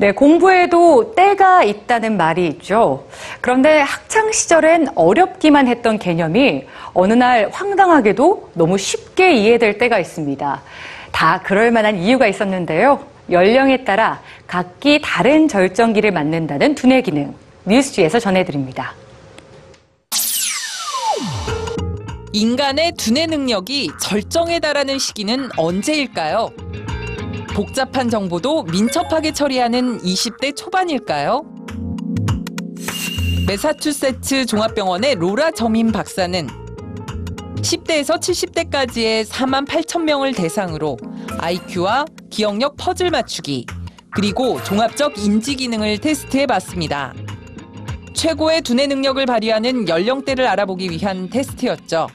네, 공부에도 때가 있다는 말이 있죠. 그런데 학창 시절엔 어렵기만 했던 개념이 어느 날 황당하게도 너무 쉽게 이해될 때가 있습니다. 다 그럴 만한 이유가 있었는데요. 연령에 따라 각기 다른 절정기를 맞는다는 두뇌 기능. 뉴스지에서 전해드립니다. 인간의 두뇌 능력이 절정에 달하는 시기는 언제일까요? 복잡한 정보도 민첩하게 처리하는 20대 초반일까요? 메사추세츠 종합병원의 로라 점인 박사는 10대에서 70대까지의 4만 8천 명을 대상으로 IQ와 기억력 퍼즐 맞추기, 그리고 종합적 인지 기능을 테스트해 봤습니다. 최고의 두뇌 능력을 발휘하는 연령대를 알아보기 위한 테스트였죠.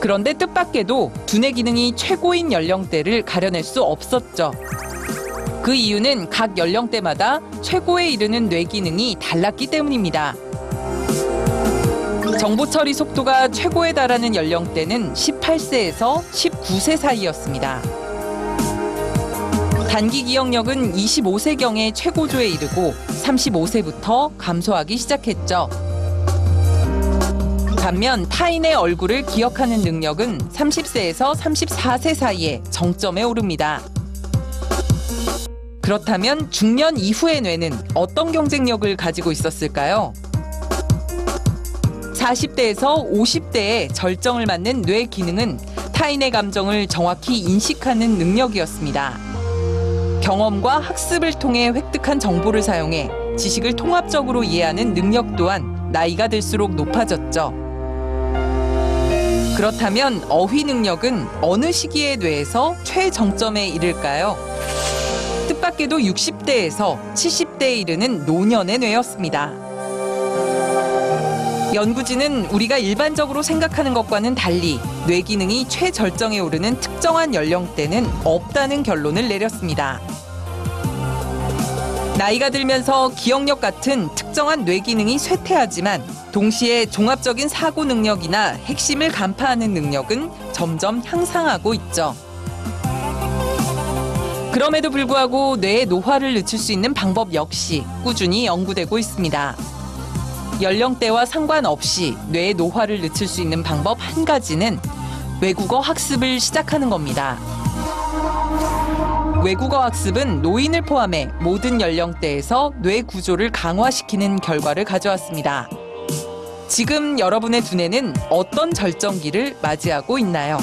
그런데 뜻밖에도 두뇌 기능이 최고인 연령대를 가려낼 수 없었죠. 그 이유는 각 연령대마다 최고에 이르는 뇌 기능이 달랐기 때문입니다. 정보 처리 속도가 최고에 달하는 연령대는 18세에서 19세 사이였습니다. 단기 기억력은 25세경에 최고조에 이르고 35세부터 감소하기 시작했죠. 반면 타인의 얼굴을 기억하는 능력은 30세에서 34세 사이에 정점에 오릅니다. 그렇다면 중년 이후의 뇌는 어떤 경쟁력을 가지고 있었을까요? 40대에서 50대의 절정을 맞는 뇌 기능은 타인의 감정을 정확히 인식하는 능력이었습니다. 경험과 학습을 통해 획득한 정보를 사용해 지식을 통합적으로 이해하는 능력 또한 나이가 들수록 높아졌죠. 그렇다면 어휘 능력은 어느 시기의 뇌에서 최정점에 이를까요? 뜻밖에도 60대에서 70대에 이르는 노년의 뇌였습니다. 연구진은 우리가 일반적으로 생각하는 것과는 달리 뇌 기능이 최절정에 오르는 특정한 연령대는 없다는 결론을 내렸습니다. 나이가 들면서 기억력 같은 특정한 뇌 기능이 쇠퇴하지만 동시에 종합적인 사고 능력이나 핵심을 간파하는 능력은 점점 향상하고 있죠. 그럼에도 불구하고 뇌의 노화를 늦출 수 있는 방법 역시 꾸준히 연구되고 있습니다. 연령대와 상관없이 뇌의 노화를 늦출 수 있는 방법 한 가지는 외국어 학습을 시작하는 겁니다. 외국어 학습은 노인을 포함해 모든 연령대에서 뇌 구조를 강화시키는 결과를 가져왔습니다. 지금 여러분의 두뇌는 어떤 절정기를 맞이하고 있나요?